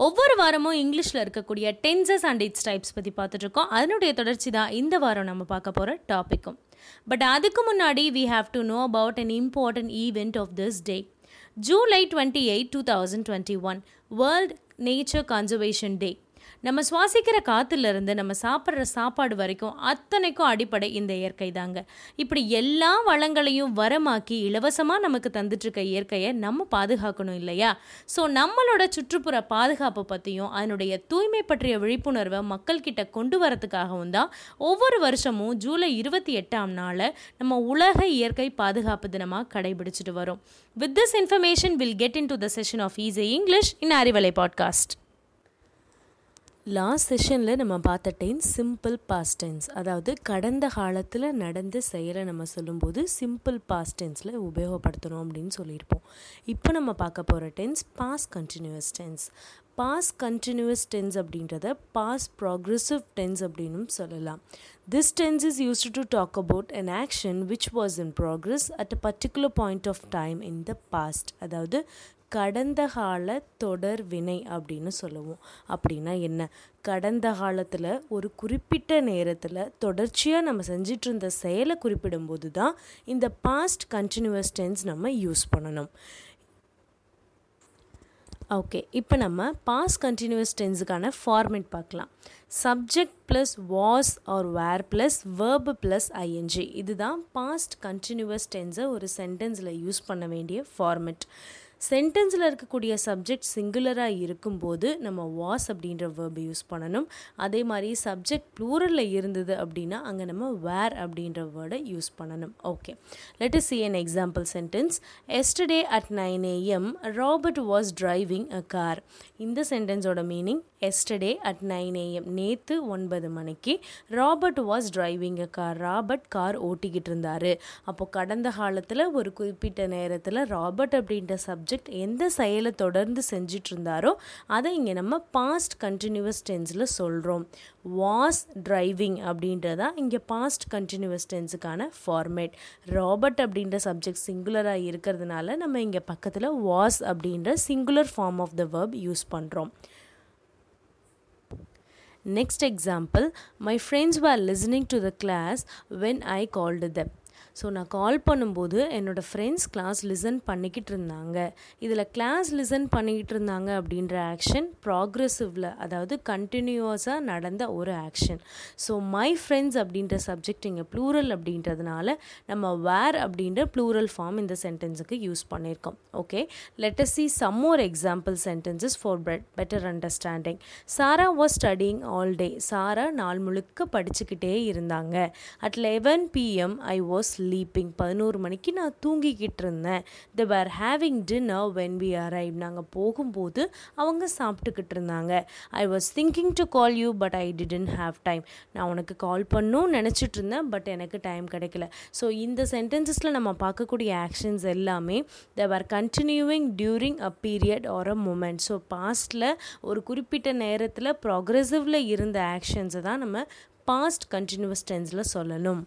ஒவ்வொரு வாரமும் இங்கிலீஷில் இருக்கக்கூடிய டென்சஸ் அண்ட் இட்ஸ் டைப்ஸ் பற்றி பார்த்துட்ருக்கோம். அதனுடைய தொடர்ச்சி தான் இந்த வாரம் நம்ம பார்க்க போகிற டாப்பிக்கும் பட் அதுக்கு முன்னாடி we have to know about an important event of this day July twenty eight two thousand twenty one world nature conservation day நம்ம சுவாசிக்கிற காற்றுலேருந்து நம்ம சாப்பிட்ற சாப்பாடு வரைக்கும் அத்தனைக்கும் அடிப்படை இந்த இயற்கை தாங்க. இப்படி எல்லா வளங்களையும் வரமாக்கி இலவசமாக நமக்கு தந்துட்டுருக்க இயற்கையை நம்ம பாதுகாக்கணும் இல்லையா? ஸோ நம்மளோட சுற்றுப்புற பாதுகாப்பை பற்றியும் அதனுடைய தூய்மை பற்றிய விழிப்புணர்வை மக்கள்கிட்ட கொண்டு வரதுக்காகவும் தான் ஒவ்வொரு வருஷமும் ஜூலை இருபத்தி எட்டாம் நாளை நம்ம உலக இயற்கை பாதுகாப்பு தினமாக கடைபிடிச்சிட்டு வரோம். With this information will get into the session of easy English in Arivalai podcast last செஷனில் நம்ம பார்த்த டென்ஸ் சிம்பிள் பாஸ்ட் டென்ஸ் அதாவது கடந்த காலத்தில் நடந்த செயலை நம்ம சொல்லும்போது சிம்பிள் பாஸ்ட் டென்ஸில் உபயோகப்படுத்தணும் அப்படின்னு சொல்லியிருப்போம். இப்போ நம்ம பார்க்க போகிற tense past continuous tense past continuous tense அப்படின்றத பாஸ் ப்ராக்ரெசிவ் டென்ஸ் அப்படின்னும் சொல்லலாம். This tense is used to talk about an action which was in progress at a particular point of time in the past அதாவது கடந்த கால தொடர் வினை அப்படின்னு சொல்லுவோம். அப்படின்னா என்ன? கடந்த காலத்தில் ஒரு குறிப்பிட்ட நேரத்தில் தொடர்ச்சியாக நம்ம செஞ்சிட்டு இருந்த செயலை குறிப்பிடும்போது தான் இந்த பாஸ்ட் கண்டினியூஸ் டென்ஸ் நம்ம யூஸ் பண்ணணும். ஓகே இப்போ நம்ம பாஸ் கண்டினியூஸ் டென்ஸுக்கான ஃபார்மேட் பார்க்கலாம். Subject plus was or were plus verb plus ING இதுதான் பாஸ்ட் கண்டினியூஸ் டென்ஸை ஒரு சென்டென்ஸில் யூஸ் பண்ண வேண்டிய ஃபார்மெட் சென்டென்ஸில் இருக்கக்கூடிய சப்ஜெக்ட் சிங்குலராக இருக்கும்போது நம்ம வாஸ் அப்படின்ற வேர்பை யூஸ் பண்ணணும். அதே மாதிரி சப்ஜெக்ட் ப்ளூரலில் இருந்தது அப்படின்னா அங்கே நம்ம வேர் அப்படின்ற வேர்டை யூஸ் பண்ணணும். Okay let's see an example sentence yesterday at nine AM Robert was driving a car இந்த சென்டென்ஸோட meaning yesterday at nine AM நேற்று ஒன்பது மணிக்கு Robert was driving a car Robert car ஓட்டிக்கிட்டு இருந்தார். அப்போது கடந்த காலத்தில் ஒரு குறிப்பிட்ட நேரத்தில் ராபர்ட் அப்படின்ற சப்ஜெக்ட் எந்த செயலை தொடர்ந்து செஞ்சிட்டு இருந்தாரோ அதை இங்கே நம்ம பாஸ்ட் கண்டினியூஸ் டென்ஸில் சொல்கிறோம் வாஸ் டிரைவிங் அப்படின்றதா இங்கே பாஸ்ட் கண்டினியூஸ் டென்ஸுக்கான ஃபார்மேட் ராபர்ட் அப்படின்ற சப்ஜெக்ட் சிங்குலராக இருக்கிறதுனால நம்ம இங்கே பக்கத்தில் வாஸ் அப்படின்ற singular form of the verb use பண்ணுறோம் Next example, my friends were listening to the class when I called them. So நான் கால் பண்ணும்போது என்னோடய ஃப்ரெண்ட்ஸ் கிளாஸ் லிசன் பண்ணிக்கிட்டு இருந்தாங்க. இதில் கிளாஸ் லிசன் பண்ணிக்கிட்டு இருந்தாங்க அப்படின்ற ஆக்ஷன் ப்ராக்ரெசிவில் அதாவது கண்டினியூஸாக நடந்த ஒரு ஆக்ஷன் ஸோ மை ஃப்ரெண்ட்ஸ் அப்படின்ற சப்ஜெக்ட் இங்கே ப்ளூரல் அப்படின்றதுனால நம்ம வேர் அப்படின்ற ப்ளூரல் ஃபார்ம் இந்த சென்டென்ஸுக்கு யூஸ் பண்ணியிருக்கோம். Okay let's see some more example sentences for bet better understanding Sarah was studying all day Sarah நாள் முழுக்க படிச்சுக்கிட்டே இருந்தாங்க. At eleven PM I was sleeping பதினோரு மணிக்கு நான் தூங்கிக்கிட்டு இருந்தேன். They were having dinner when we arrive நாங்கள் போகும்போது அவங்க சாப்பிட்டுக்கிட்டு இருந்தாங்க. I was thinking to call you but I didn't have time நான் உனக்கு கால் பண்ணும் நினச்சிட்டு இருந்தேன் பட் எனக்கு டைம் கிடைக்கல. ஸோ இந்த சென்டென்சஸில் நம்ம பார்க்கக்கூடிய ஆக்ஷன்ஸ் எல்லாமே they were continuing during a period or a moment so பாஸ்டில் ஒரு குறிப்பிட்ட நேரத்தில் ப்ராக்ரெசிவில் இருந்த ஆக்ஷன்ஸை தான் நம்ம பாஸ்ட் கண்டினியூஸ் டென்ஸில் சொல்லணும்.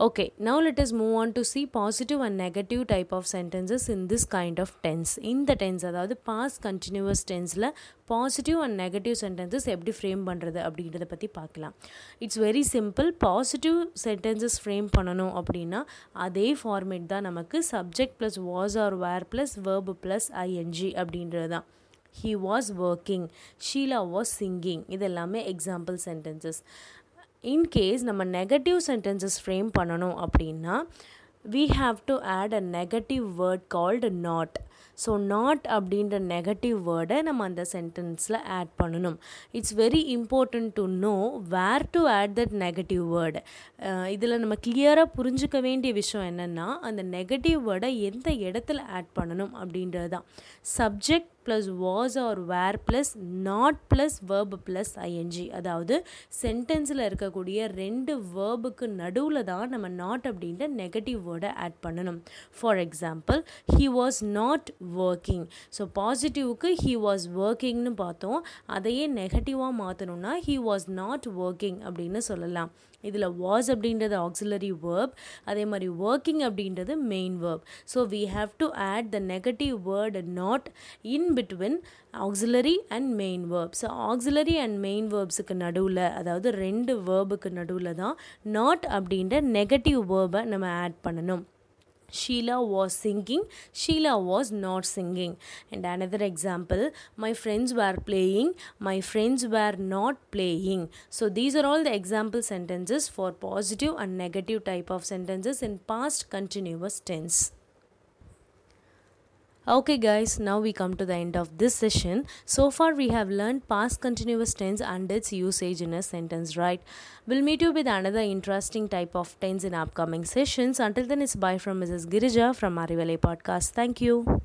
Okay, now let us move on to see positive and negative type of sentences in this kind of tense. இந்த tense அதாவது பாஸ் கண்டினியூவஸ் டென்ஸில் பாசிட்டிவ் அண்ட் நெகட்டிவ் சென்டென்சஸ் எப்படி ஃப்ரேம் பண்ணுறது அப்படின்றத பற்றி பார்க்கலாம். It's very simple positive sentences frame பண்ணணும் அப்படின்னா அதே ஃபார்மேட் தான் நமக்கு subject plus was or were plus verb plus ING அப்படின்றது தான் he was working Sheela was singing இது எல்லாமே எக்ஸாம்பிள் சென்டென்சஸ் இன்கேஸ் நம்ம நெகட்டிவ் சென்டென்சஸ் ஃப்ரேம் பண்ணணும் அப்படின்னா we have to add a negative word called not so not அப்படின்ற negative வேர்டை நம்ம அந்த சென்டென்ஸில் ஆட் பண்ணணும். It's very important to know where to add that negative word இதில் நம்ம கிளியராக புரிஞ்சுக்க வேண்டிய விஷயம் என்னென்னா அந்த நெகட்டிவ் வேர்டை எந்த இடத்துல ஆட் பண்ணணும் அப்படின்றது தான். Subject plus was or were plus not plus verb plus ING அதாவது சென்டென்ஸில் இருக்கக்கூடிய ரெண்டு வேர்புக்கு நடுவில் தான் நம்ம நாட் அப்படின்ற நெகட்டிவ் வேர்டை ஆட் பண்ணணும். For example he was not working so பாசிட்டிவ்க்கு he was ஒர்க்கிங்னு பார்த்தோம். அதையே நெகட்டிவாக மாற்றணும்னா ஹீ வாஸ் நாட் ஒர்க்கிங் அப்படின்னு சொல்லலாம். இதில் வாஸ் அப்படின்றது ஆக்சிலரி வேர்ப் அதே மாதிரி ஒர்க்கிங் அப்படின்றது main verb so we have to add the negative word not in between auxiliary and main verb so auxiliary and main வேர்ப்ஸுக்கு நடுவில் அதாவது ரெண்டு வேர்புக்கு நடுவில் தான் நாட் அப்படின்ற நெகட்டிவ் வேர்பை நம்ம ஆட் பண்ணணும். Sheila was singing, Sheila was not singing. And another example, my friends were playing, my friends were not playing. So these are all the example sentences for positive and negative type of sentences in past continuous tense. Okay, guys, now we come to the end of this session. So far, we have learned past continuous tense and its usage in a sentence, right? We'll meet you with another interesting type of tense in upcoming sessions. Until then, it's bye from Mrs. Girija from Marivale Podcast. Thank you.